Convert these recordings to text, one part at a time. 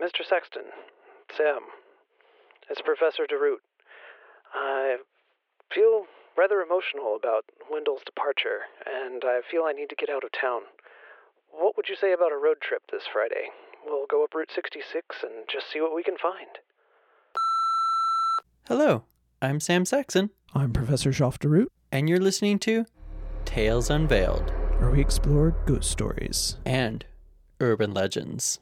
Mr. Sexton, Sam, it's Professor DeRoot. I feel rather emotional about Wendell's departure, and I feel I need to get out of town. What would you say about a road trip this Friday? We'll go up Route 66 and just see what we can find. Hello, I'm Sam Saxon, I'm Professor Joff DeRoot, and you're listening to Tales Unveiled where we explore ghost stories. and urban legends.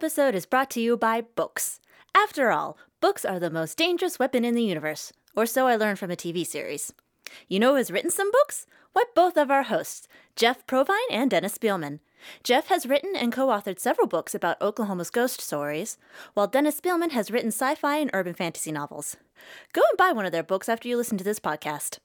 Episode is brought to you by books. After all, books are the most dangerous weapon in the universe, or so I learned from a TV series. You know who has written some books? Why, both of our hosts, Jeff Provine and Dennis Spielman. Jeff has written and co authored several books about Oklahoma's ghost stories, while Dennis Spielman has written sci fi and urban fantasy novels. Go and buy one of their books after you listen to this podcast.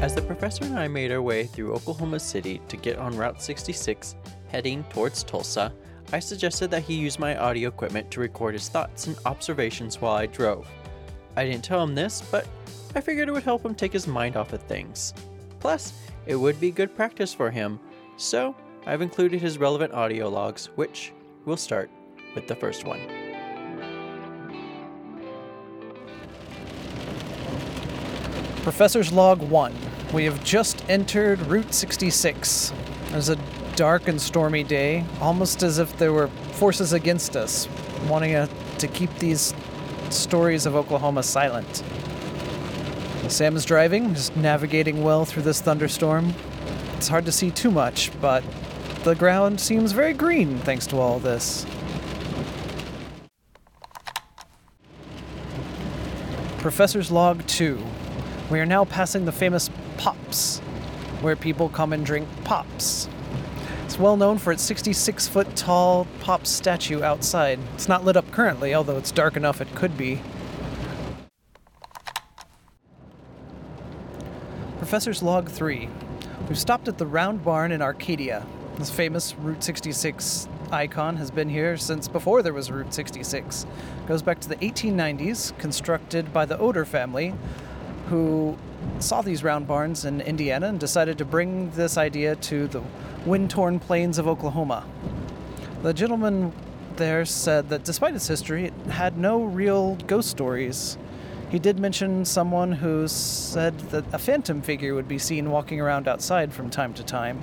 As the professor and I made our way through Oklahoma City to get on Route 66, heading towards Tulsa, I suggested that he use my audio equipment to record his thoughts and observations while I drove. I didn't tell him this, but I figured it would help him take his mind off of things. Plus, it would be good practice for him, so I've included his relevant audio logs, which we'll start with the first one. Professor's Log 1. We have just entered Route 66. It was a dark and stormy day, almost as if there were forces against us, wanting uh, to keep these stories of Oklahoma silent. Sam is driving, just navigating well through this thunderstorm. It's hard to see too much, but the ground seems very green thanks to all this. Professor's Log 2. We are now passing the famous Pops, where people come and drink Pops. It's well known for its 66 foot tall Pops statue outside. It's not lit up currently, although it's dark enough it could be. Professor's Log 3. We've stopped at the Round Barn in Arcadia. This famous Route 66 icon has been here since before there was Route 66. Goes back to the 1890s, constructed by the Odor family, who saw these round barns in Indiana and decided to bring this idea to the wind torn plains of Oklahoma. The gentleman there said that despite its history, it had no real ghost stories. He did mention someone who said that a phantom figure would be seen walking around outside from time to time,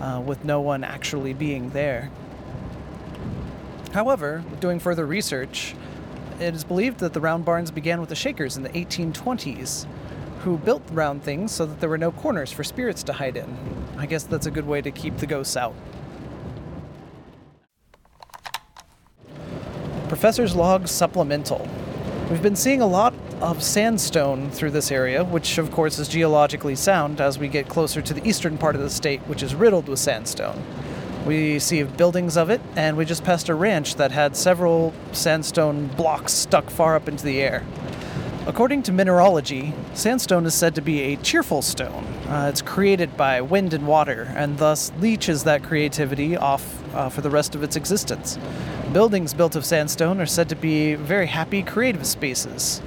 uh, with no one actually being there. However, doing further research, it is believed that the round barns began with the Shakers in the 1820s, who built round things so that there were no corners for spirits to hide in. I guess that's a good way to keep the ghosts out. Professor's Log Supplemental. We've been seeing a lot of sandstone through this area, which of course is geologically sound as we get closer to the eastern part of the state, which is riddled with sandstone. We see buildings of it, and we just passed a ranch that had several sandstone blocks stuck far up into the air. According to mineralogy, sandstone is said to be a cheerful stone. Uh, it's created by wind and water, and thus leeches that creativity off uh, for the rest of its existence. Buildings built of sandstone are said to be very happy, creative spaces.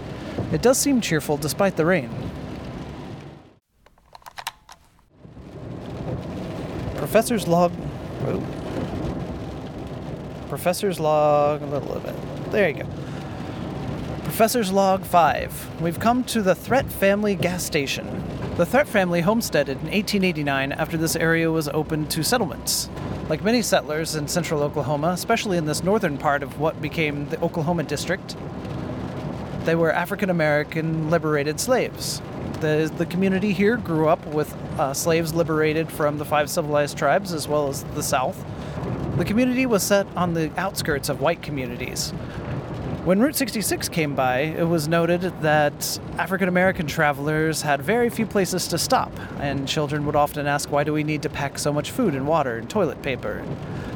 It does seem cheerful despite the rain. Professor's log. Whoa. Professor's log. A little bit. There you go. Professor's Log 5. We've come to the Threatt Family gas station. The Threatt family homesteaded in 1889 after this area was opened to settlements. Like many settlers in central Oklahoma, especially in this northern part of what became the Oklahoma District, they were African American liberated slaves. The, the community here grew up with uh, slaves liberated from the five civilized tribes as well as the South. The community was set on the outskirts of white communities. When Route 66 came by, it was noted that African American travelers had very few places to stop, and children would often ask, Why do we need to pack so much food and water and toilet paper?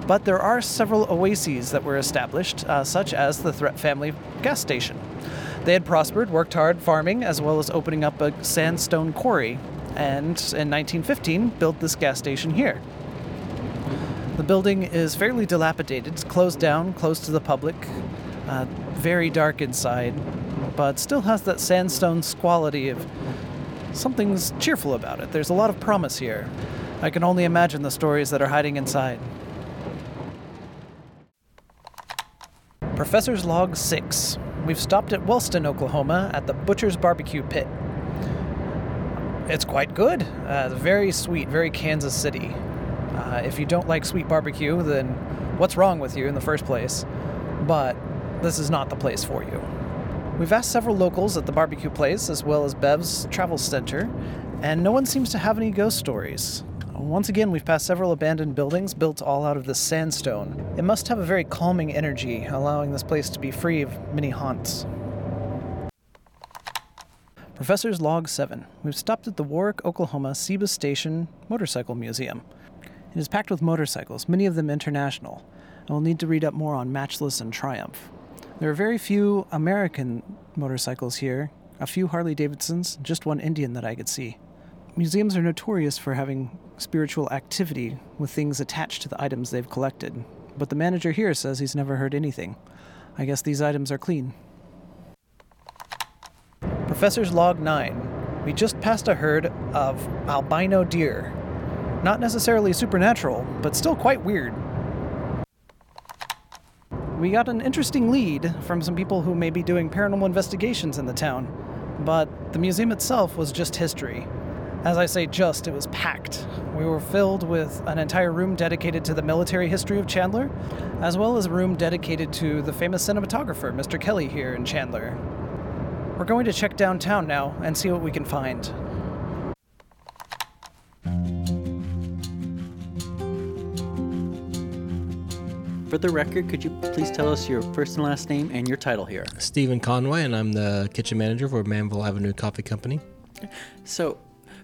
But there are several oases that were established, uh, such as the Threatt Family gas station. They had prospered, worked hard farming, as well as opening up a sandstone quarry, and in 1915 built this gas station here. The building is fairly dilapidated, it's closed down, closed to the public, uh, very dark inside. but still has that sandstone quality of something's cheerful about it. There's a lot of promise here. I can only imagine the stories that are hiding inside. Professor's Log 6. We've stopped at Wellston, Oklahoma at the Butcher's Barbecue Pit. It's quite good. Uh, very sweet, very Kansas City. Uh, if you don't like sweet barbecue, then what's wrong with you in the first place? But this is not the place for you. We've asked several locals at the barbecue place as well as Bev's travel center, and no one seems to have any ghost stories. Once again, we've passed several abandoned buildings built all out of this sandstone. It must have a very calming energy, allowing this place to be free of many haunts. Professor's Log 7. We've stopped at the Warwick, Oklahoma Seaba Station Motorcycle Museum. It is packed with motorcycles, many of them international. I will need to read up more on Matchless and Triumph. There are very few American motorcycles here, a few Harley Davidsons, just one Indian that I could see. Museums are notorious for having spiritual activity with things attached to the items they've collected, but the manager here says he's never heard anything. I guess these items are clean. Professor's Log 9. We just passed a herd of albino deer. Not necessarily supernatural, but still quite weird. We got an interesting lead from some people who may be doing paranormal investigations in the town, but the museum itself was just history. As I say just, it was packed. We were filled with an entire room dedicated to the military history of Chandler, as well as a room dedicated to the famous cinematographer, Mr. Kelly, here in Chandler. We're going to check downtown now and see what we can find. For the record, could you please tell us your first and last name and your title here? Stephen Conway, and I'm the kitchen manager for Manvel Avenue Coffee Company. So,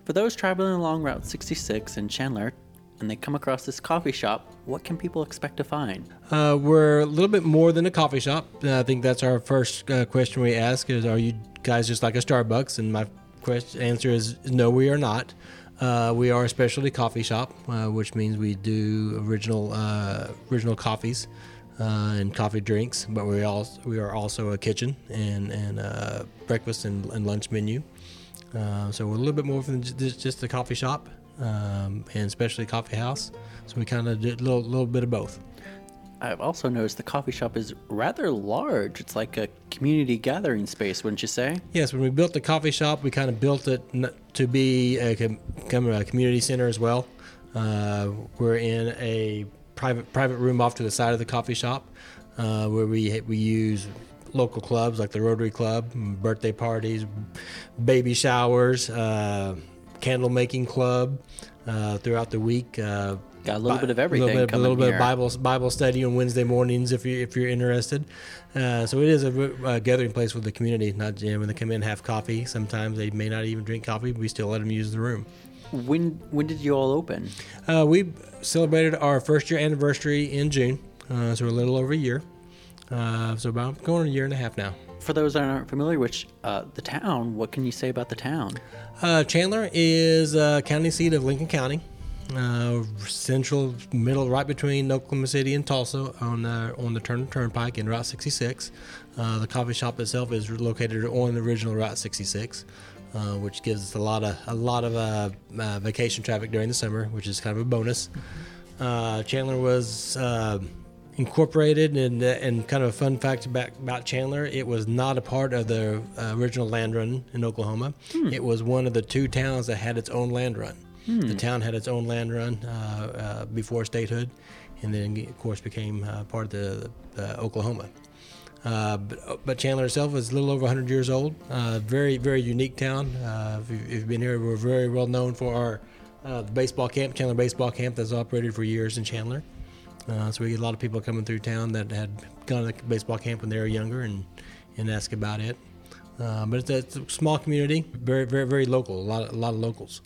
for those traveling along Route 66 in Chandler and they come across this coffee shop, what can people expect to find? Uh, we're a little bit more than a coffee shop. I think that's our first uh, question we ask: is Are you guys just like a Starbucks? And my question, answer is no, we are not. Uh, we are a specialty coffee shop, uh, which means we do original uh, original coffees uh, and coffee drinks. But we also we are also a kitchen and and uh, breakfast and, and lunch menu. Uh, so we're a little bit more than just, just a coffee shop um, and specialty coffee house. So we kind of did a little, little bit of both. I've also noticed the coffee shop is rather large. It's like a community gathering space, wouldn't you say? Yes, when we built the coffee shop, we kind of built it to be a, a community center as well. Uh, we're in a private private room off to the side of the coffee shop uh, where we we use local clubs like the Rotary Club, birthday parties, baby showers, uh, candle making club uh, throughout the week. Got a little Bi- bit of everything A little bit, a little bit of Bible Bible study on Wednesday mornings if you if you're interested. Uh, so it is a, a gathering place for the community. Not you know, when they come in and have coffee. Sometimes they may not even drink coffee. But we still let them use the room. When when did you all open? Uh, we celebrated our first year anniversary in June, uh, so we're a little over a year. Uh, so about going on a year and a half now. For those that aren't familiar with uh, the town, what can you say about the town? Uh, Chandler is uh, county seat of Lincoln County, uh, central middle, right between Oklahoma City and Tulsa on the on the Turner Turnpike in Route 66. Uh, the coffee shop itself is located on the original Route 66, uh, which gives us a lot of a lot of uh, uh, vacation traffic during the summer, which is kind of a bonus. Uh, Chandler was. Uh, incorporated and and kind of a fun fact about, about Chandler it was not a part of the uh, original land run in Oklahoma it was one of the two towns that had its own land run the town had its own land run uh, uh, before statehood and then of course became uh, part of the, the Oklahoma uh, but, but Chandler itself is a little over 100 years old. Uh, very, very unique town. Uh, if, you- if you've been here, we're very well known for our uh, baseball camp, Chandler Baseball Camp, that's operated for years in Chandler. Uh, so we get a lot of people coming through town that had gone to the baseball camp when they were younger and, and ask about it. Uh, but it's a, it's a small community, very, very, very local. A lot, a lot of locals.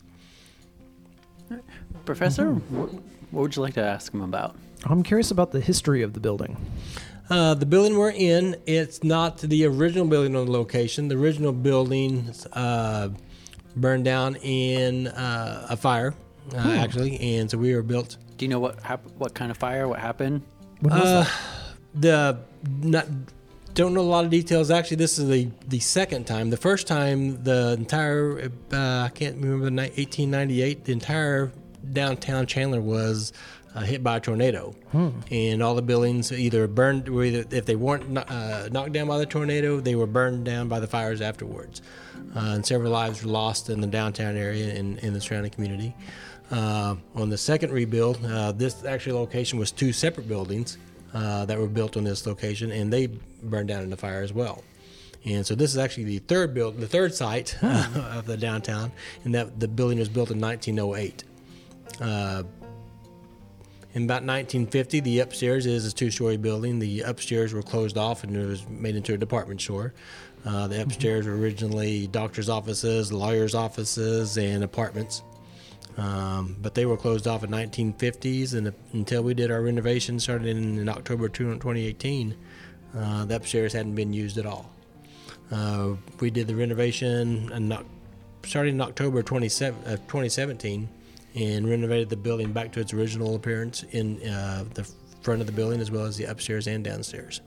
Professor, what, what would you like to ask him about? I'm curious about the history of the building. Uh, the building we're in, it's not the original building on the location. The original building uh, burned down in uh, a fire, uh, actually, and so we were built. Do you know what hap- what kind of fire? What happened? When was Uh, that? the not don't know a lot of details. Actually, this is the the second time. The first time, the entire uh, I can't remember the ni- 1898. The entire downtown Chandler was uh, hit by a tornado, and all the buildings either burned. Were either, if they weren't uh, knocked down by the tornado, they were burned down by the fires afterwards. Uh, and several lives were lost in the downtown area and in the surrounding community. Uh, on the second rebuild, uh, this actually location was two separate buildings uh, that were built on this location, and they burned down in the fire as well. And so this is actually the third build, the third site of the downtown, and that the building was built in 1908. Uh, in about 1950, the upstairs is a two-story building. The upstairs were closed off and it was made into a department store. Uh, the upstairs were originally doctors' offices, lawyers' offices, and apartments. Um, but they were closed off in 1950s, and until we did our renovation, started in, in October 2 2018, uh, the upstairs hadn't been used at all. Uh, we did the renovation Oc- starting in October 27, uh, 2017 and renovated the building back to its original appearance in uh, the front of the building as well as the upstairs and downstairs.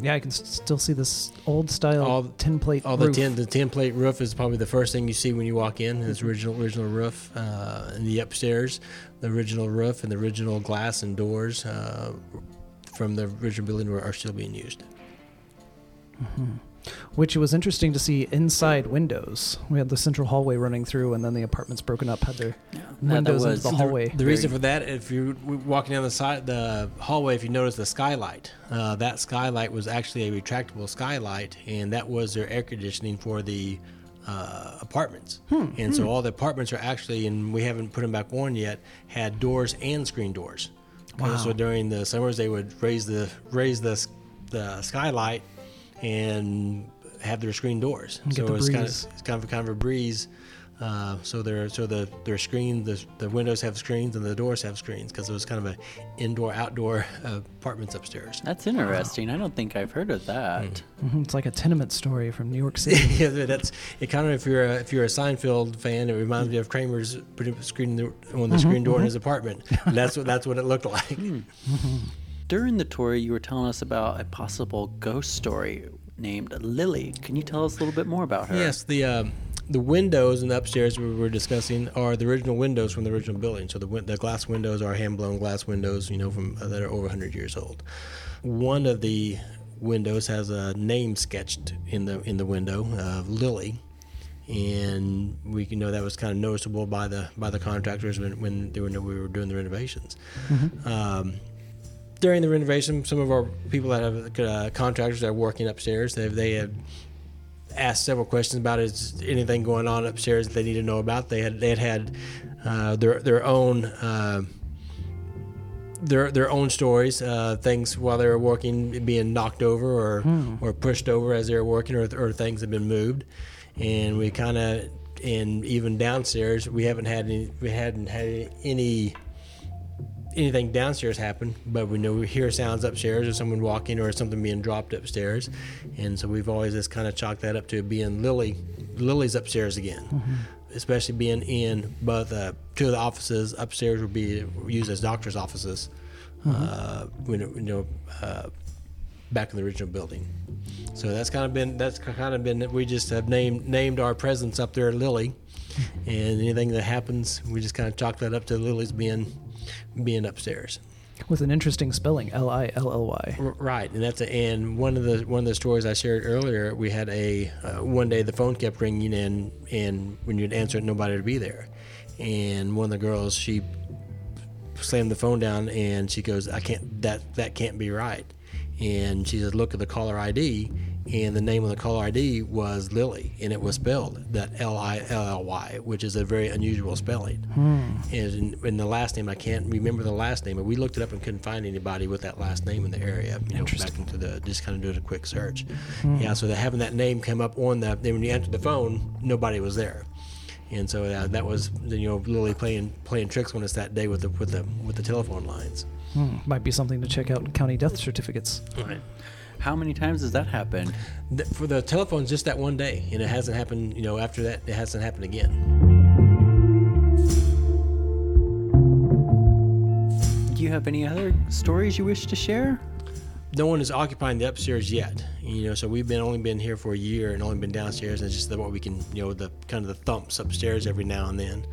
Yeah, I can s- still see this old style All- tin plate All the roof. tin, the tin plate roof is probably the first thing you see when you walk in. Is original original roof, uh, and the upstairs, the original roof and the original glass and doors uh, from the original building are, are still being used. which it was interesting to see inside windows. We had the central hallway running through, and then the apartments broken up had their windows into the hallway. The reason for that, if you're walking down the side, the hallway, if you notice the skylight, uh, that skylight was actually a retractable skylight, and that was their air conditioning for the uh, apartments. And so all the apartments are actually, and we haven't put them back on yet, had doors and screen doors. Uh, So during the summers, they would raise the raise the the skylight and have their screen doors. And so the it's kind of it's kind of kind of a breeze. Uh, so they're so the their screen the, the windows have screens and the doors have screens because it was kind of an indoor outdoor uh, apartments upstairs. That's interesting. I don't think I've heard of that. Mhm, It's like a tenement story from New York City. yeah, that's it. Kind of if you're a, if you're a Seinfeld fan, it reminds me of Kramer's putting screen the, on the screen door in his apartment. And that's what that's what it looked like. During the tour, you were telling us about a possible ghost story named Lily. Can you tell us a little bit more about her? Yes, the um, the windows in the upstairs we were discussing are the original windows from the original building. So the the glass windows are hand blown glass windows, you know, from uh, that are over 100 years old. One of the windows has a name sketched in the in the window of Lily, and we can know that was kind of noticeable by the by the contractors when when they were we were doing the renovations. Um, during the renovation, some of our people that have uh, contractors that are working upstairs, they they have asked several questions about is anything going on upstairs that they need to know about. They had they had had uh, their their own. Uh, their their own stories, uh, things while they were working being knocked over or or pushed over as they were working, or, or things have been moved, and we kind of and even downstairs we haven't had any we hadn't had any anything downstairs happen, but we know we hear sounds upstairs or someone walking or something being dropped upstairs, and so we've always just kind of chalked that up to being Lily, Lily's upstairs again, especially being in both uh, two of the offices upstairs would be used as doctors' offices, uh, when it- you know, uh, back in the original building. So that's kind of been that's kind of been we just have named named our presence up there Lily, and anything that happens we just kind of chalk that up to Lily's being being upstairs. with an interesting spelling L I L L Y. Right, and that's a, and one of the one of the stories I shared earlier. We had a uh, one day the phone kept ringing and and when you'd answer it, nobody would be there, and one of the girls she slammed the phone down and she goes, "I can't that that can't be right," and she says, "Look at the caller ID." And the name of the caller ID was Lily, and it was spelled that L I L L Y, which is a very unusual spelling. And in, in the last name, I can't remember the last name, but we looked it up and couldn't find anybody with that last name in the area. You know, back into the just kind of doing a quick search. Yeah, so that having that name come up on the then when you entered the phone, nobody was there, and so uh, that was you know Lily playing playing tricks on us that day with the with the with the telephone lines. Hmm, might be something to check out in county death certificates. Right. How many times has that happened? For the telephones, just that one day, and it hasn't happened. You know, after that, it hasn't happened again. Do you have any other stories you wish to share? no one is occupying the upstairs yet. You know, so we've been only been here for a year and only been downstairs, and it's just the, what we can, you know, the kind of the thumps upstairs every now and then.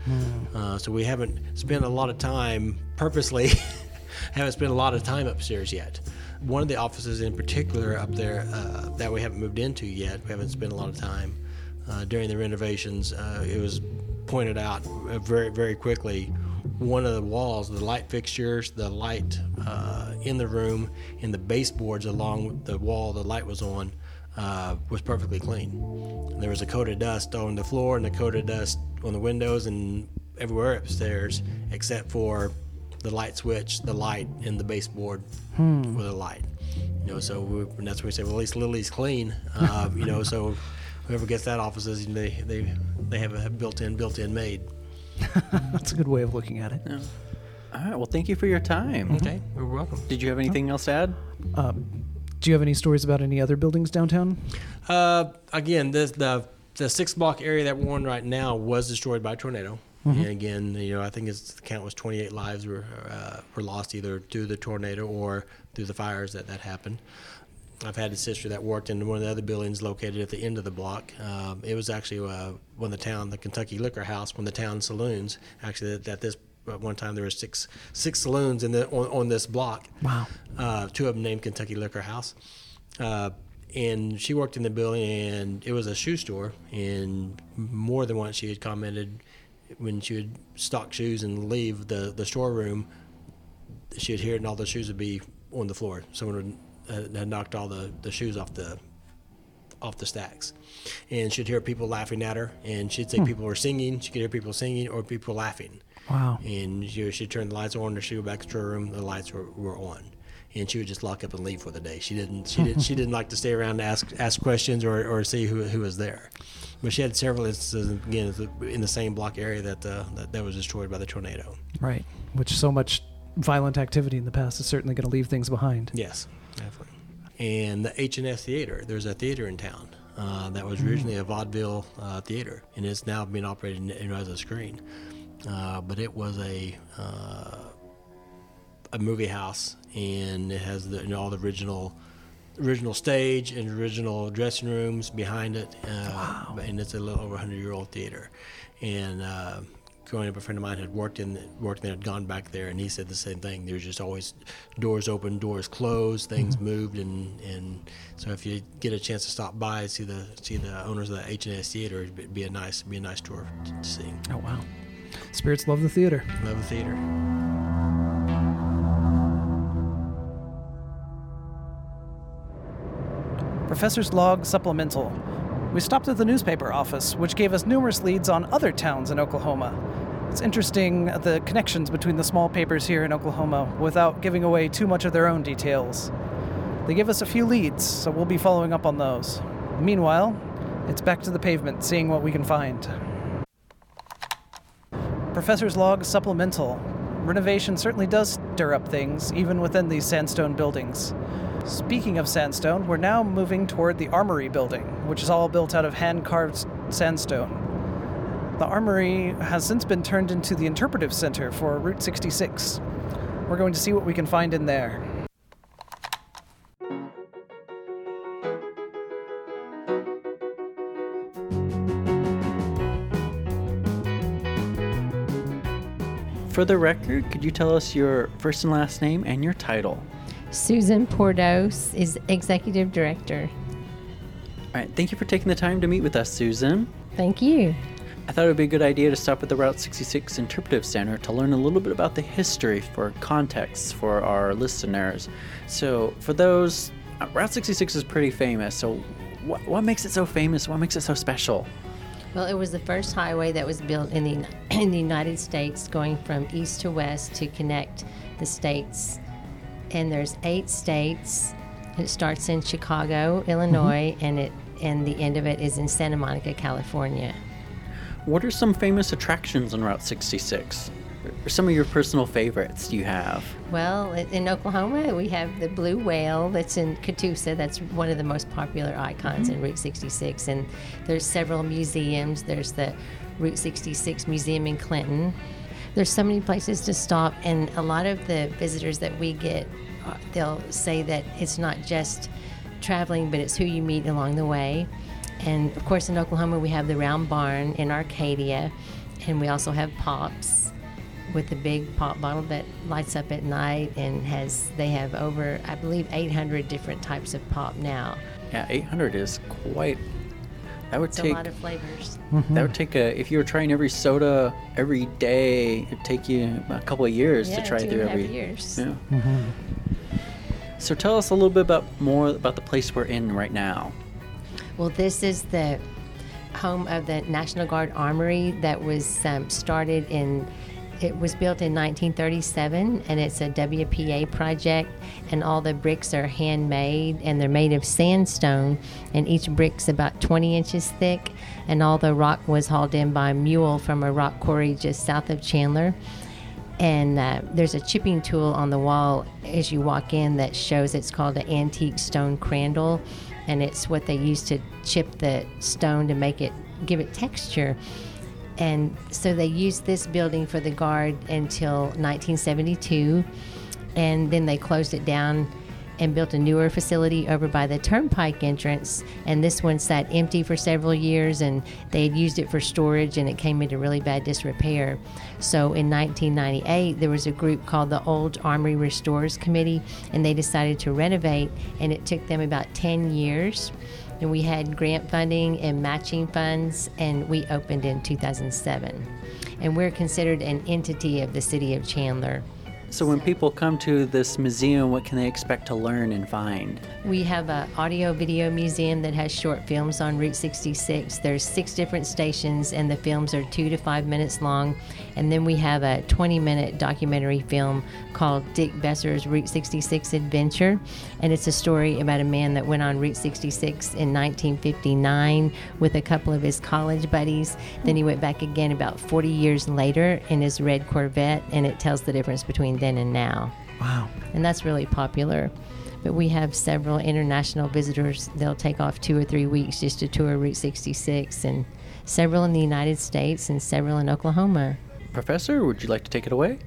Uh, so we haven't spent a lot of time purposely, haven't spent a lot of time upstairs yet. One of the offices in particular up there uh, that we haven't moved into yet, we haven't spent a lot of time uh, during the renovations. Uh, it was pointed out uh, very, very quickly one of the walls, the light fixtures, the light uh, in the room, and the baseboards along the wall the light was on uh, was perfectly clean. There was a coat of dust on the floor and a coat of dust on the windows and everywhere upstairs, except for the light switch, the light, and the baseboard with a light. You know, so we, and that's where we say, well, at least Lily's clean. Uh, you know, so whoever gets that offices, they they they have a built-in built-in maid. That's a good way of looking at it. All right. Well, thank you for your time. Okay, you're welcome. Did you have anything else to add? Do you have any stories about any other buildings downtown? Uh, again, this the the six block area that we're in right now was destroyed by a tornado. And again, you know, I think its the count was 28 lives were uh, were lost either through the tornado or through the fires that that happened. I've had a sister that worked in one of the other buildings located at the end of the block. Um, it was actually uh, one of the town, the Kentucky Liquor House, one of the town saloons. Actually, that, that this at one time there were six six saloons in the on, on this block. Wow. Uh, two of them named Kentucky Liquor House. Uh, and she worked in the building, and it was a shoe store. And more than once, she had commented when she would stock shoes and leave the the storeroom, she'd hear it, and all the shoes would be on the floor. Someone would, uh, had knocked all the, the shoes off the off the stacks, and she'd hear people laughing at her, and she'd say people were singing. She could hear people singing or people laughing. Wow. And she, she'd turn the lights on, or she'd go back to her room. The lights were, were on, and she would just lock up and leave for the day. She didn't. She didn't. she didn't like to stay around to ask ask questions or, or see who who was there. But she had several instances again in the same block area that uh, that, that was destroyed by the tornado. Right. Which so much violent activity in the past is certainly going to leave things behind. Yes, definitely. And the H and S Theater. There's a theater in town uh, that was originally a vaudeville uh, theater, and it's now being operated in, in, as a screen. Uh, but it was a uh, a movie house, and it has the, you know, all the original original stage and original dressing rooms behind it. Uh, And it's a little over 100 year old theater. And uh, growing up, a friend of mine had worked in worked there, had gone back there, and he said the same thing. There's just always doors open, doors closed, things moved, and, and so if you get a chance to stop by, see the see the owners of the H and S Theater, it'd be a nice be a nice tour to see. Oh, wow. Spirits love the theater. Love the theater. Professor's Log Supplemental. We stopped at the newspaper office, which gave us numerous leads on other towns in Oklahoma. It's interesting uh, the connections between the small papers here in Oklahoma without giving away too much of their own details. They give us a few leads, so we'll be following up on those. Meanwhile, it's back to the pavement, seeing what we can find. Professor's Log Supplemental. Renovation certainly does stir up things, even within these sandstone buildings. Speaking of sandstone, we're now moving toward the Armory building, which is all built out of hand carved sandstone. The Armory has since been turned into the interpretive center for Route 66. We're going to see what we can find in there. For the record, could you tell us your first and last name and your title? Susan Pordos is executive director. All right, thank you for taking the time to meet with us, Susan. Thank you. I thought it would be a good idea to stop at the Route 66 Interpretive Center to learn a little bit about the history for context for our listeners. So, for those, uh, Route 66 is pretty famous. So, what, what makes it so famous? What makes it so special? Well, it was the first highway that was built in the in the United States, going from east to west to connect the states. And there's eight states. It starts in Chicago, Illinois, mm-hmm. and it and the end of it is in Santa Monica, California. What are some famous attractions on Route 66? Or some of your personal favorites do you have? Well, in Oklahoma, we have the blue whale that's in Catoosa. That's one of the most popular icons in mm-hmm. Route 66. And there's several museums. There's the Route 66 Museum in Clinton. There's so many places to stop, and a lot of the visitors that we get uh, they'll say that it's not just traveling, but it's who you meet along the way. And of course, in Oklahoma, we have the Round Barn in Arcadia, and we also have Pops with the big pop bottle that lights up at night and has they have over I believe 800 different types of pop now. Yeah, 800 is quite. That would It's take. a lot of flavors. That would take a. If you were trying every soda every day, it'd take you a couple of years Yeah, to try through and a half every. years. Yeah. So tell us a little bit about more about the place we're in right now. Well, this is the home of the National Guard Armory that was um, started in. It was built in 1937, and it's a WPA project. And all the bricks are handmade, and they're made of sandstone. And each brick's about 20 inches thick. And all the rock was hauled in by mule from a rock quarry just south of Chandler and uh, there's a chipping tool on the wall as you walk in that shows it's called an antique stone crandall and it's what they use to chip the stone to make it give it texture and so they used this building for the guard until 1972 and then they closed it down and built a newer facility over by the turnpike entrance. And this one sat empty for several years and they had used it for storage and it came into really bad disrepair. So in 1998 there was a group called the old armory restores committee and they decided to renovate and it took them about 10 years and we had grant funding and matching funds and we opened in 2007 and we're considered an entity of the city of chandler So when people come to this museum, what can they expect to learn and find? We have an audio video museum that has short films on Route 66. There's six different stations, and the films are two to five minutes long. And then we have a 20 minute documentary film called Dick Besser's Route 66 Adventure. And it's a story about a man that went on Route 66 in 1959 with a couple of his college buddies. Then he went back again about 40 years later in his red Corvette, and it tells the difference between then and now Wow. and that's really popular. But we have several international visitors. They'll take off two or three weeks just to tour Route 66, and several in the United States and several in Oklahoma. Professor, would you like to take it away?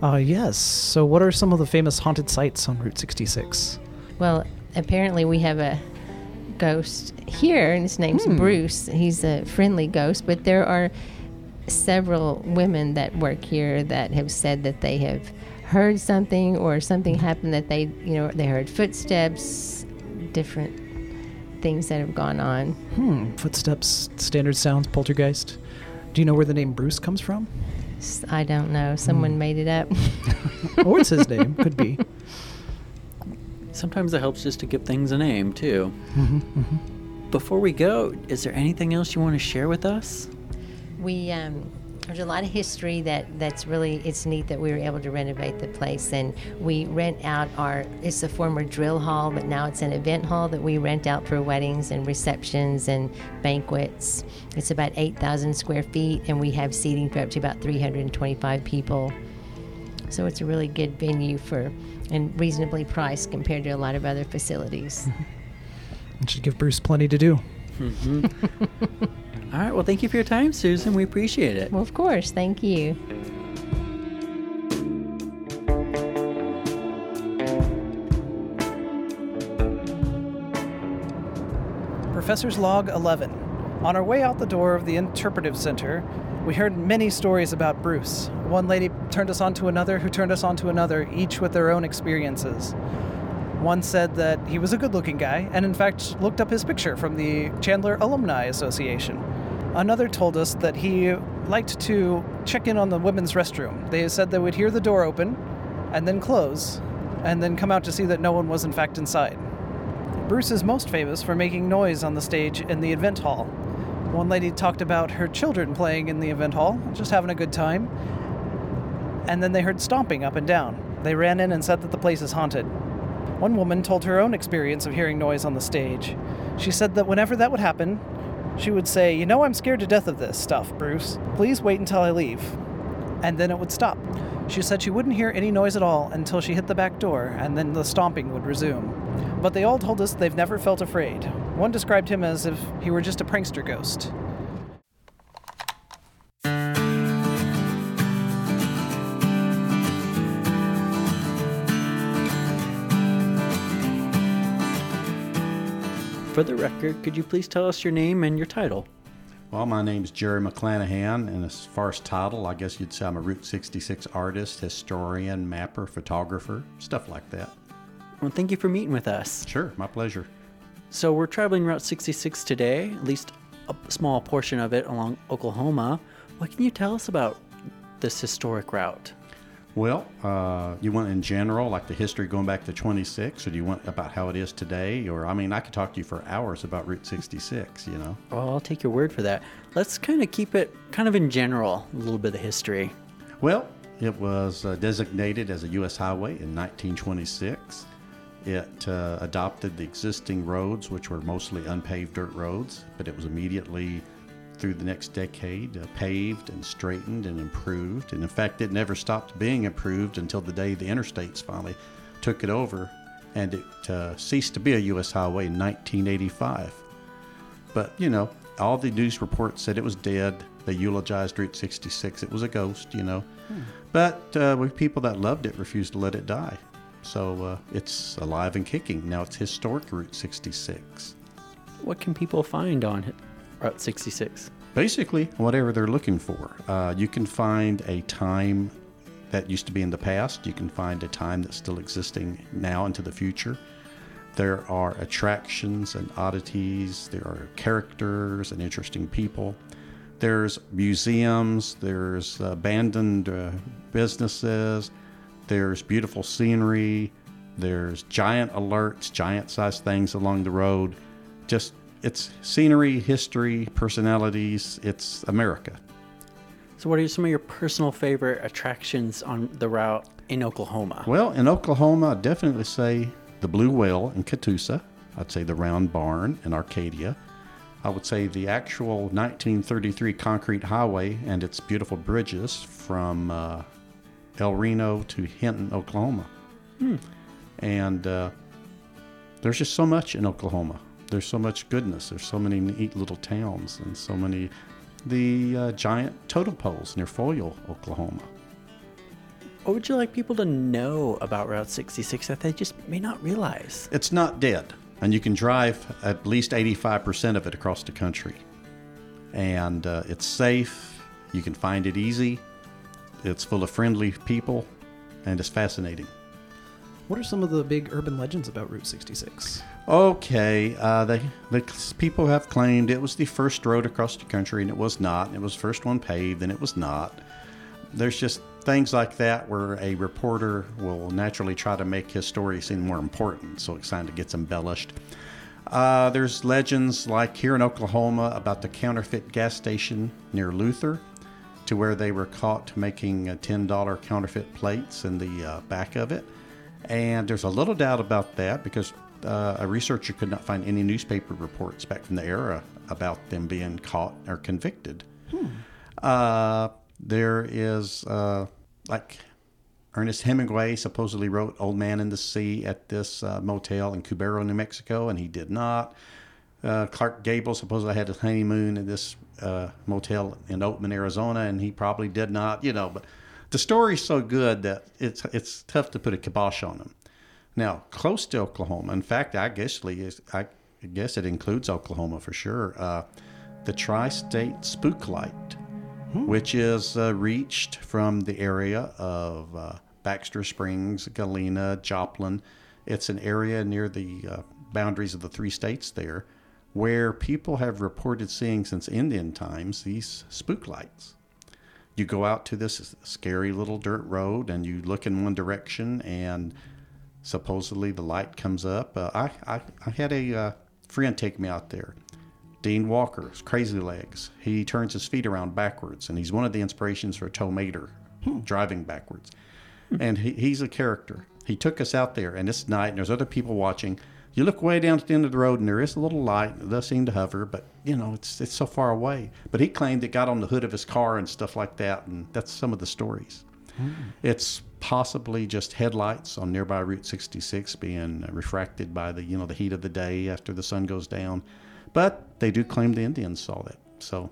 Uh, yes. So, what are some of the famous haunted sites on Route 66? Well, apparently we have a ghost here, and his name's Bruce. He's a friendly ghost, but there are several women that work here that have said that they have heard something or something happened that they, you know, they heard footsteps, different things that have gone on. Hmm. Footsteps, standard sounds, poltergeist. Do you know where the name Bruce comes from? I don't know. Someone hmm. made it up. or it's his name. Could be. Sometimes it helps just to give things a name, too. Mm-hmm, mm-hmm. Before we go, is there anything else you want to share with us? We um, there's a lot of history that that's really it's neat that we were able to renovate the place. And we rent out our it's a former drill hall but now it's an event hall that we rent out for weddings and receptions and banquets. It's about 8000 square feet and we have seating for up to about 325 people. So it's a really good venue for and reasonably priced compared to a lot of other facilities. It should give Bruce plenty to do. Mm-hmm. All right, well, thank you for your time, Susan. We appreciate it. well of course thank you Professor's Log 11. On our way out the door of the interpretive center, we heard many stories about Bruce. One lady turned us on to another, who turned us on to another, each with their own experiences. One said that he was a good looking guy, and in fact looked up his picture from the Chandler Alumni Association. Another told us that he liked to check in on the women's restroom. They said they would hear the door open, and then close, and then come out to see that no one was in fact inside. Bruce is most famous for making noise on the stage in the event hall. One lady talked about her children playing in the event hall, just having a good time. And then they heard stomping up and down. They ran in and said that the place is haunted. One woman told her own experience of hearing noise on the stage. She said that whenever that would happen, she would say, You know, I'm scared to death of this stuff, Bruce. Please wait until I leave. And then it would stop. She said she wouldn't hear any noise at all until she hit the back door, and then the stomping would resume. But they all told us they've never felt afraid. One described him as if he were just a prankster ghost. For the record, could you please tell us your name and your title? Well, my name's Jerry McClanahan, and as far as title, I guess you'd say I'm a Route 66 artist, historian, mapper, photographer, stuff like that. Well, thank you for meeting with us. Sure, my pleasure. So, we're traveling Route 66 today, at least a small portion of it along Oklahoma. What can you tell us about this historic route? Well, uh, you want in general, like the history going back to 26, or do you want about how it is today? Or, I mean, I could talk to you for hours about Route 66, you know? Well, I'll take your word for that. Let's kind of keep it kind of in general, a little bit of history. Well, it was uh, designated as a U.S. highway in 1926. It uh, adopted the existing roads, which were mostly unpaved dirt roads, but it was immediately through the next decade uh, paved and straightened and improved. And in fact, it never stopped being improved until the day the interstates finally took it over and it uh, ceased to be a U.S. highway in 1985. But, you know, all the news reports said it was dead. They eulogized Route 66. It was a ghost, you know. But uh, people that loved it refused to let it die. So uh, it's alive and kicking. Now it's historic Route 66. What can people find on Route 66? Basically, whatever they're looking for. Uh, you can find a time that used to be in the past. You can find a time that's still existing now into the future. There are attractions and oddities. There are characters and interesting people. There's museums. There's abandoned uh, businesses. There's beautiful scenery. There's giant alerts, giant sized things along the road. Just it's scenery, history, personalities. It's America. So, what are some of your personal favorite attractions on the route in Oklahoma? Well, in Oklahoma, I'd definitely say the Blue Whale in Catoosa. I'd say the Round Barn in Arcadia. I would say the actual 1933 concrete highway and its beautiful bridges from uh, El Reno to Hinton, Oklahoma. And uh, there's just so much in Oklahoma. There's so much goodness. There's so many neat little towns and so many. The uh, giant totem poles near Foyil, Oklahoma. What would you like people to know about Route 66 that they just may not realize? It's not dead, and you can drive at least 85% of it across the country. And uh, it's safe, you can find it easy, it's full of friendly people, and it's fascinating. What are some of the big urban legends about Route 66? Okay, uh, they, the people have claimed it was the first road across the country, and it was not. It was first one paved, and it was not. There's just things like that where a reporter will naturally try to make his story seem more important, so it kind of gets embellished. Uh, there's legends like here in Oklahoma about the counterfeit gas station near Luther, to where they were caught making uh, $10 counterfeit plates in the uh, back of it. And there's a little doubt about that because uh, a researcher could not find any newspaper reports back from the era about them being caught or convicted. Uh, there is, uh, like, Ernest Hemingway supposedly wrote Old Man in the Sea at this uh, motel in Cubero, New Mexico, and he did not. Uh, Clark Gable supposedly had his honeymoon at this uh, motel in Oatman, Arizona, and he probably did not, you know. But the story's so good that it's it's tough to put a kibosh on them. Now, close to Oklahoma, in fact, I guess Lee is, I guess it includes Oklahoma for sure. Uh, the Tri-State Spook Light, which is uh, reached from the area of uh, Baxter Springs, Galena, Joplin. It's an area near the uh, boundaries of the three states there, where people have reported seeing since Indian times these spook lights you go out to this scary little dirt road and you look in one direction and supposedly the light comes up. Uh, I, I, I had a uh, friend take me out there. Dean Walker's Crazy Legs. He turns his feet around backwards, and he's one of the inspirations for Tow Mater, driving backwards. And he, he's a character. He took us out there, and it's night, and there's other people watching. You look way down at the end of the road, and there is a little light. It does seem to hover, but you know it's it's so far away. But he claimed it got on the hood of his car and stuff like that, and that's some of the stories. Hmm. It's possibly just headlights on nearby Route 66 being refracted by the you know the heat of the day after the sun goes down, but they do claim the Indians saw that. So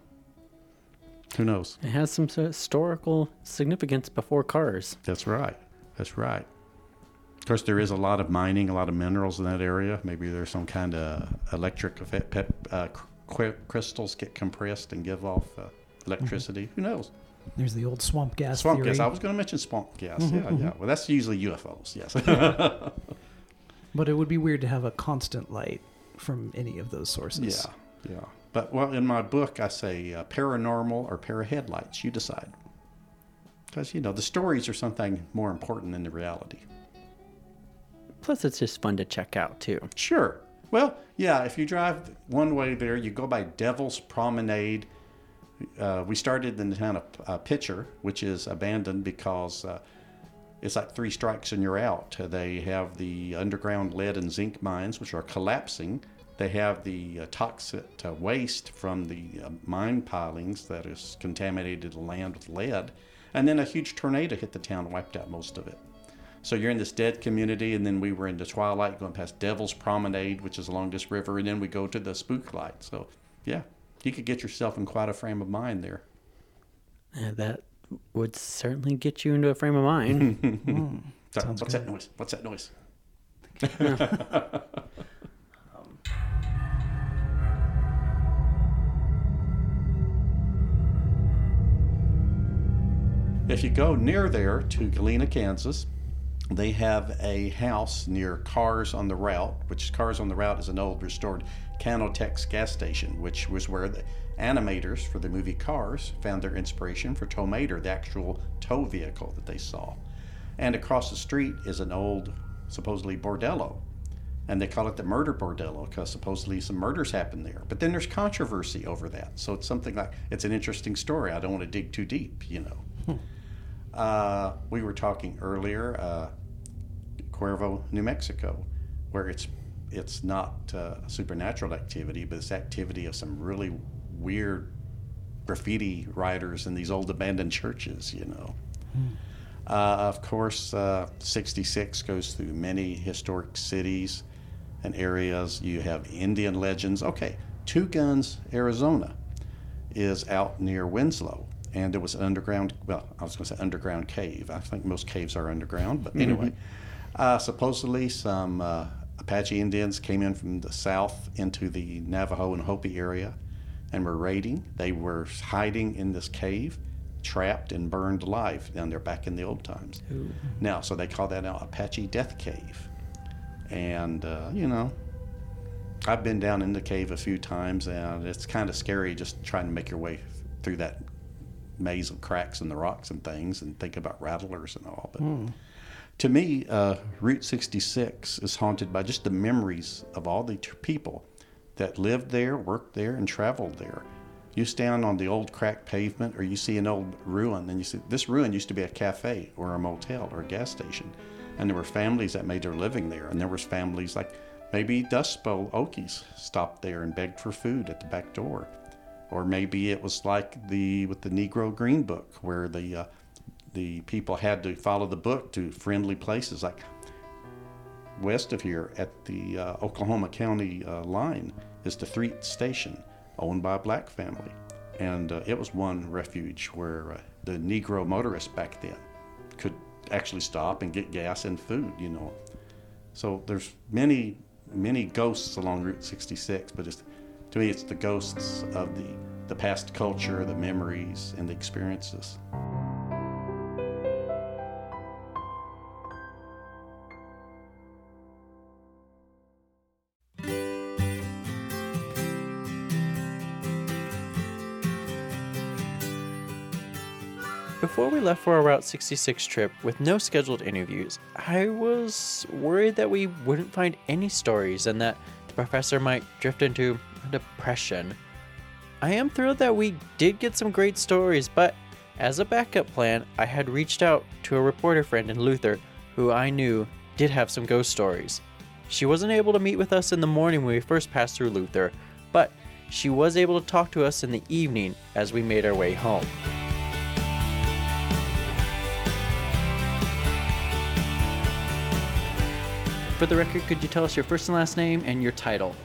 who knows? It has some historical significance before cars. That's right. That's right. Of course, there is a lot of mining, a lot of minerals in that area. Maybe there's some kind of electric effect. Pep, uh, cr- crystals get compressed and give off uh, electricity. Who knows? There's the old swamp gas Swamp theory. gas. I was going to mention swamp gas. yeah, yeah. Well, that's usually UFOs. Yes. But it would be weird to have a constant light from any of those sources. yeah, yeah. But well, in my book, I say uh, paranormal or para headlights. You decide. Because you know the stories are something more important than the reality. Plus, it's just fun to check out too. Sure. Well, yeah, if you drive one way there, you go by Devil's Promenade. Uh, we started in the town of uh, Picher, which is abandoned because uh, it's like three strikes and you're out. They have the underground lead and zinc mines, which are collapsing. They have the uh, toxic uh, waste from the uh, mine pilings that has contaminated the land with lead. And then a huge tornado hit the town and wiped out most of it. So you're in this dead community, and then we were in the twilight going past Devil's Promenade, which is along this river, and then we go to the spook light. So, yeah, you could get yourself in quite a frame of mind there. Yeah, that would certainly get you into a frame of mind. Hmm, Sorry, Sounds what's good. that noise? What's that noise? Um. If you go near there to Galena, Kansas, they have a house near Cars on the Route, which Cars on the Route is an old restored Kan-O-Tex gas station, which was where the animators for the movie Cars found their inspiration for Tow Mater, the actual tow vehicle that they saw. And across the street is an old, supposedly bordello. And they call it the murder bordello because supposedly some murders happened there. But then there's controversy over that. So it's something like, it's an interesting story. I don't want to dig too deep, you know. Uh, we were talking earlier, uh, Cuervo, New Mexico, where it's it's not uh, supernatural activity, but it's activity of some really weird graffiti writers in these old abandoned churches. You know. Uh, of course, uh, 66 goes through many historic cities and areas. You have Indian legends. Okay, Two Guns, Arizona, is out near Winslow, and there was an underground. Well, I was going to say underground cave. I think most caves are underground, but anyway, uh, supposedly some uh, Apache Indians came in from the south into the Navajo and Hopi area, and were raiding. They were hiding in this cave, trapped and burned alive down there back in the old times. Now, so they call that now Apache Death Cave, and uh, you know. I've been down in the cave a few times, and it's kind of scary just trying to make your way through that maze of cracks in the rocks and things and think about rattlers and all. But to me, uh, Route 66 is haunted by just the memories of all the people that lived there, worked there, and traveled there. You stand on the old cracked pavement or you see an old ruin and you see this ruin used to be a cafe or a motel or a gas station. And there were families that made their living there. And there was families like maybe Dust Bowl Okies stopped there and begged for food at the back door or maybe it was like the with the Negro Green Book, where the uh, the people had to follow the book to friendly places like west of here at the uh, Oklahoma County uh, line is the Threatt Station, owned by a black family, and uh, it was one refuge where uh, the Negro motorists back then could actually stop and get gas and food, you know. So there's many many ghosts along Route 66, but it's to me it's the ghosts of the the past culture, the memories, and the experiences. Before we left for our Route 66 trip with no scheduled interviews, I was worried that we wouldn't find any stories and that the professor might drift into depression. I am thrilled that we did get some great stories, but as a backup plan, I had reached out to a reporter friend in Luther who I knew did have some ghost stories. She wasn't able to meet with us in the morning when we first passed through Luther, but she was able to talk to us in the evening as we made our way home. For the record, could you tell us your first and last name and your title?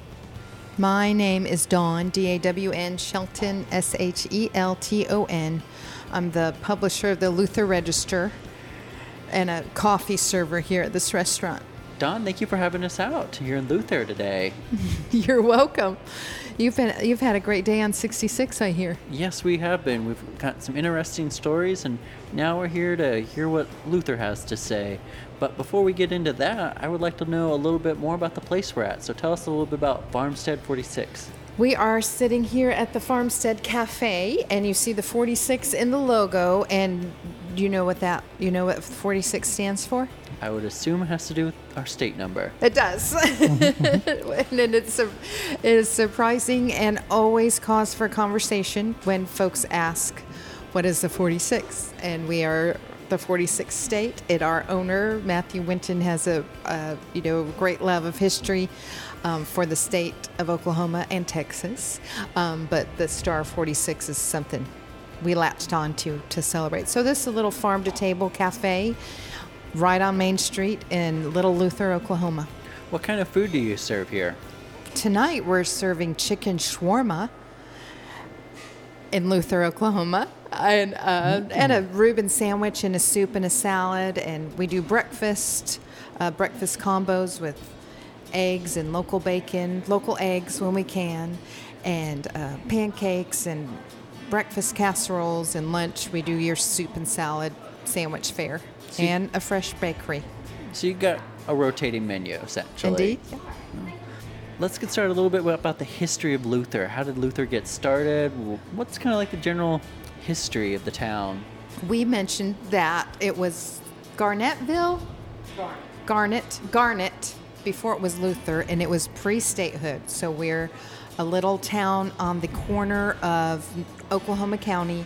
My name is Dawn, D A W N, Shelton, S H E L T O N. I'm the publisher of the Luther Register. and a coffee server here at this restaurant. Dawn, thank you for having us out here in Luther today. You're welcome. You've been you've had a great day on 66, I hear. Yes, we have been. We've got some interesting stories, and now we're here to hear what Luther has to say. But before we get into that, I would like to know a little bit more about the place we're at. So tell us a little bit about Farmstead 46. We are sitting here at the Farmstead Cafe, and you see the 46 in the logo. And you know what that you know what 46 stands for? I would assume it has to do with our state number. It does, and it's it is surprising and always cause for conversation when folks ask, "What is the 46?" And we are the 46th state. It our owner Matthew Winton has a, a you know great love of history. Um, for the state of Oklahoma and Texas, um, but the Star 46 is something we latched on to to celebrate. So this is a little farm to table cafe right on Main Street in Little Luther, Oklahoma. What kind of food do you serve here? Tonight we're serving chicken shawarma in Luther, Oklahoma, and uh, and a Reuben sandwich and a soup and a salad, and we do breakfast uh, breakfast combos with eggs and local bacon, local eggs when we can, and uh, pancakes and breakfast casseroles and lunch. We do your soup and salad sandwich fare See- and a fresh bakery. So you got a rotating menu, essentially. Indeed. Mm. Let's get started a little bit about the history of Luther. How did Luther get started? What's kind of like the general history of the town? We mentioned that it was Garnettville, Garnet, Garnet, before it was Luther, and it was pre-statehood. So we're a little town on the corner of Oklahoma County,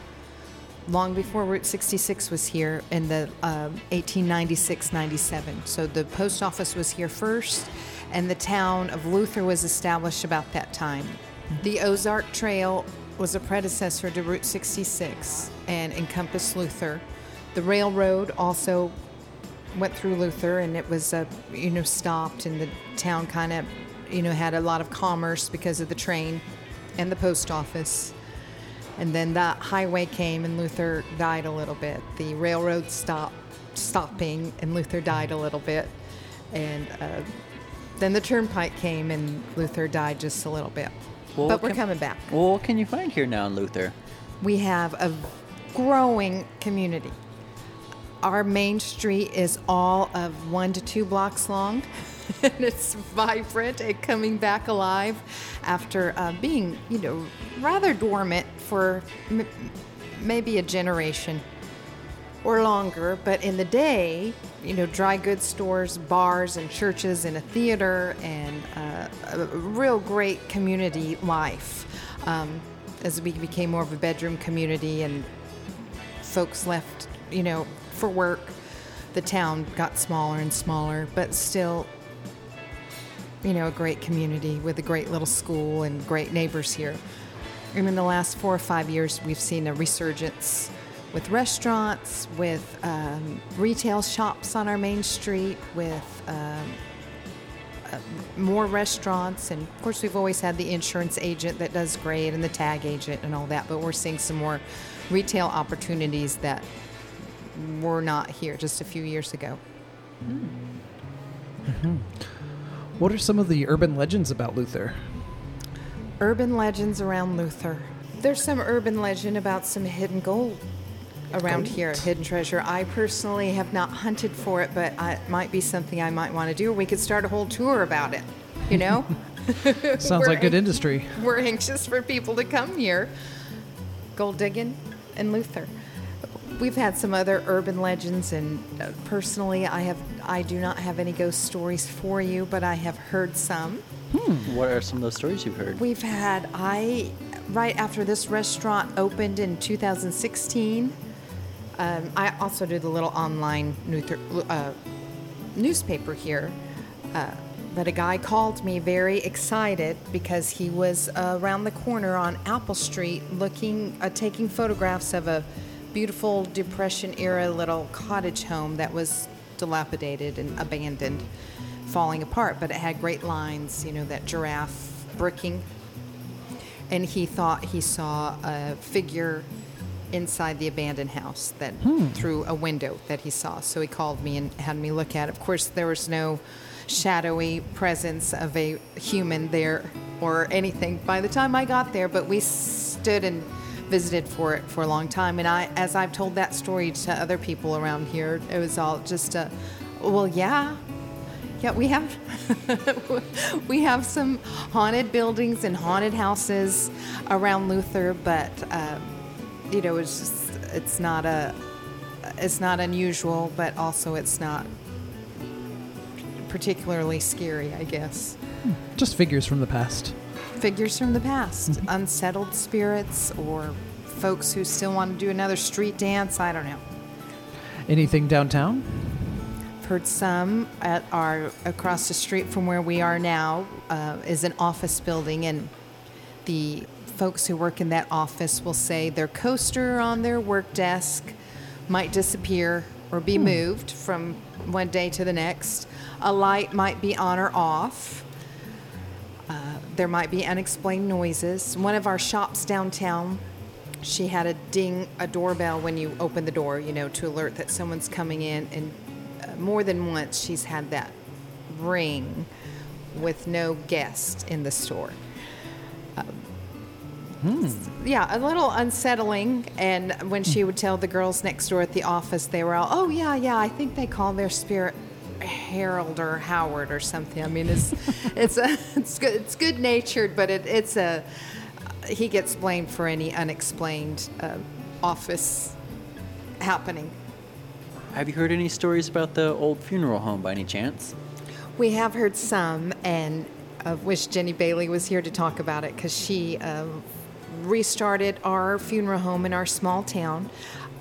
long before Route 66 was here in the uh, 1896-97. So the post office was here first, and the town of Luther was established about that time. The Ozark Trail was a predecessor to Route 66 and encompassed Luther. The railroad also went through Luther, and it was uh, you know stopped, and the town kind of you know had a lot of commerce because of the train and the post office. And then that highway came, and Luther died a little bit. The railroad stopped stopping, and Luther died a little bit. And uh, then the turnpike came, and Luther died just a little bit. Well, but we're can- coming back. Well, what can you find here now in Luther? We have a growing community. Our main street is all of one to two blocks long, and it's vibrant and coming back alive after uh, being, you know, rather dormant for m- maybe a generation or longer. But in the day, you know, dry goods stores, bars, and churches, and a theater, and uh, a real great community life. Um, as we became more of a bedroom community and folks left, you know, for work, the town got smaller and smaller, but still, you know, a great community with a great little school and great neighbors here. And in the last four or five years, we've seen a resurgence with restaurants, with um, retail shops on our main street, with um, uh, more restaurants. And of course, we've always had the insurance agent that does great and the tag agent and all that, but we're seeing some more retail opportunities that were not here just a few years ago. What are some of the urban legends about Luther? Urban legends around Luther. There's some urban legend about some hidden gold around here, hidden treasure. I personally have not hunted for it, but I, it might be something I might want to do. We could start a whole tour about it. You know, Sounds like good industry. we're anxious for people to come here. Gold digging and Luther. We've had some other urban legends, and uh, personally, I have I do not have any ghost stories for you, but I have heard some. What are some of those stories you've heard? We've had I right after this restaurant opened in 2016. Um, I also do the little online Luther, uh, newspaper here. Uh, but a guy called me very excited because he was uh, around the corner on Apple Street looking, uh, taking photographs of a beautiful Depression era little cottage home that was dilapidated and abandoned, falling apart. But it had great lines, you know, that giraffe bricking. And he thought he saw a figure inside the abandoned house that hmm. through a window that he saw. So he called me and had me look at it. Of course, there was no shadowy presence of a human there or anything by the time I got there, but we stood and visited for it for a long time. And I, as I've told that story to other people around here, it was all just a, well, yeah, yeah, we have we have some haunted buildings and haunted houses around Luther, but um, you know, it's just it's not a it's not unusual, but also it's not particularly scary, I guess. Just figures from the past. Figures from the past, unsettled spirits, or folks who still want to do another street dance. I don't know. Anything downtown? I've heard some at our across the street from where we are now uh, is an office building, and the folks who work in that office will say their coaster on their work desk might disappear or be moved from one day to the next. A light might be on or off. There might be unexplained noises. One of our shops downtown, she had a ding, a doorbell when you open the door, you know, to alert that someone's coming in. And uh, more than once, she's had that ring with no guest in the store. Yeah, a little unsettling. And when she would tell the girls next door at the office, they were all, "Oh yeah, yeah, I think they call their spirit Harold or Howard or something." I mean, it's it's a, it's good it's good natured, but it, it's a he gets blamed for any unexplained uh, office happening. Have you heard any stories about the old funeral home by any chance? We have heard some, and I wish Jenny Bailey was here to talk about it because she um, restarted our funeral home in our small town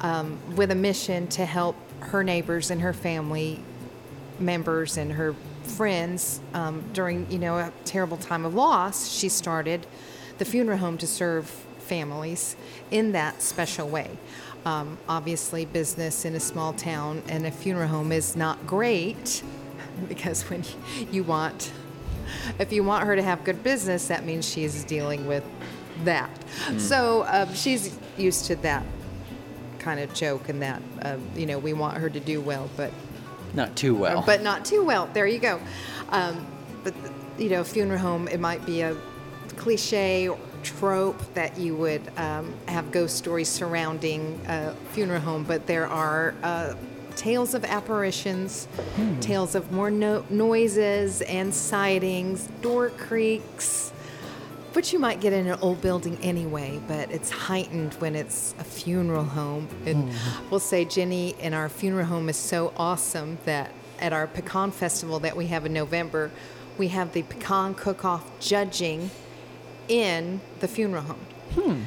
um, with a mission to help her neighbors and her family members and her friends um, during you know a terrible time of loss. She started the funeral home to serve families in that special way. Um, obviously, business in a small town and a funeral home is not great because when you want if you want her to have good business, that means she's dealing with that. So um, she's used to that kind of joke and that uh, you know we want her to do well, but Not too well. but not too well. There you go. Um, but you know, funeral home it might be a cliche or trope that you would um, have ghost stories surrounding a funeral home, but there are. Uh, Tales of apparitions, tales of more no- noises and sightings, door creaks, which you might get in an old building anyway, but it's heightened when it's a funeral home. And we'll say Jenny in our funeral home is so awesome that at our pecan festival that we have in November, we have the pecan cook-off judging in the funeral home. Hmm.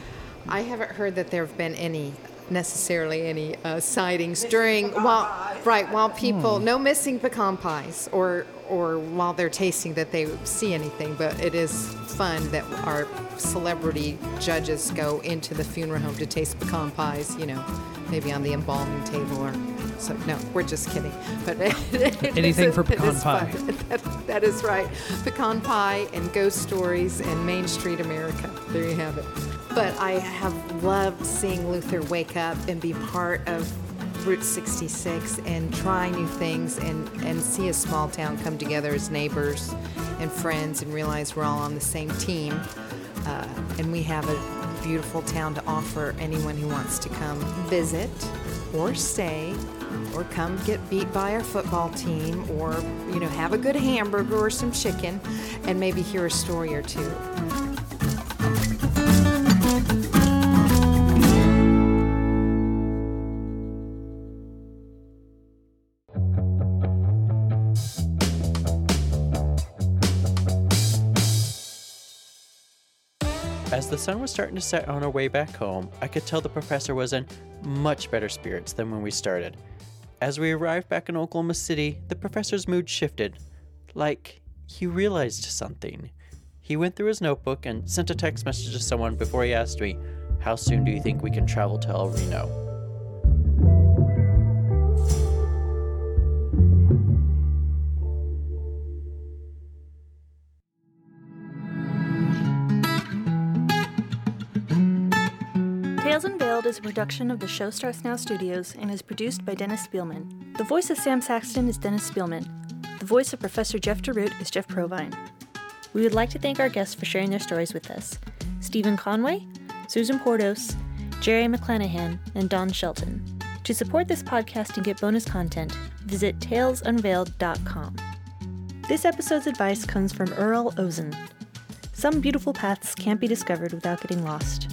I haven't heard that there have been any necessarily any uh, sightings during while right while people no missing pecan pies or or while they're tasting that they see anything but it is fun that our celebrity judges go into the funeral home to taste pecan pies you know maybe on the embalming table or so no we're just kidding but Anything is- for pecan pie. That, that is right. Pecan pie and ghost stories and Main Street America. There you have it. But I have loved seeing Luther wake up and be part of Route 66 and try new things and, and see a small town come together as neighbors and friends and realize we're all on the same team. Uh, and we have a beautiful town to offer anyone who wants to come visit or stay or come get beat by our football team or you know have a good hamburger or some chicken and maybe hear a story or two the sun was starting to set on our way back home, I could tell the professor was in much better spirits than when we started. As we arrived back in Oklahoma City, the professor's mood shifted. Like, he realized something. He went through his notebook and sent a text message to someone before he asked me, How soon do you think we can travel to El Reno? Is a production of the Show Starts Now Studios and is produced by Dennis Spielman. The voice of Sam Saxton is Dennis Spielman. The voice of Professor Jeff DeRoot is Jeff Provine. We would like to thank our guests for sharing their stories with us Stephen Conway, Susan Portos, Jerry McClanahan, and Dawn Shelton. To support this podcast and get bonus content, visit talesunveiled.com. This episode's advice comes from Earl Ozen. Some beautiful paths can't be discovered without getting lost.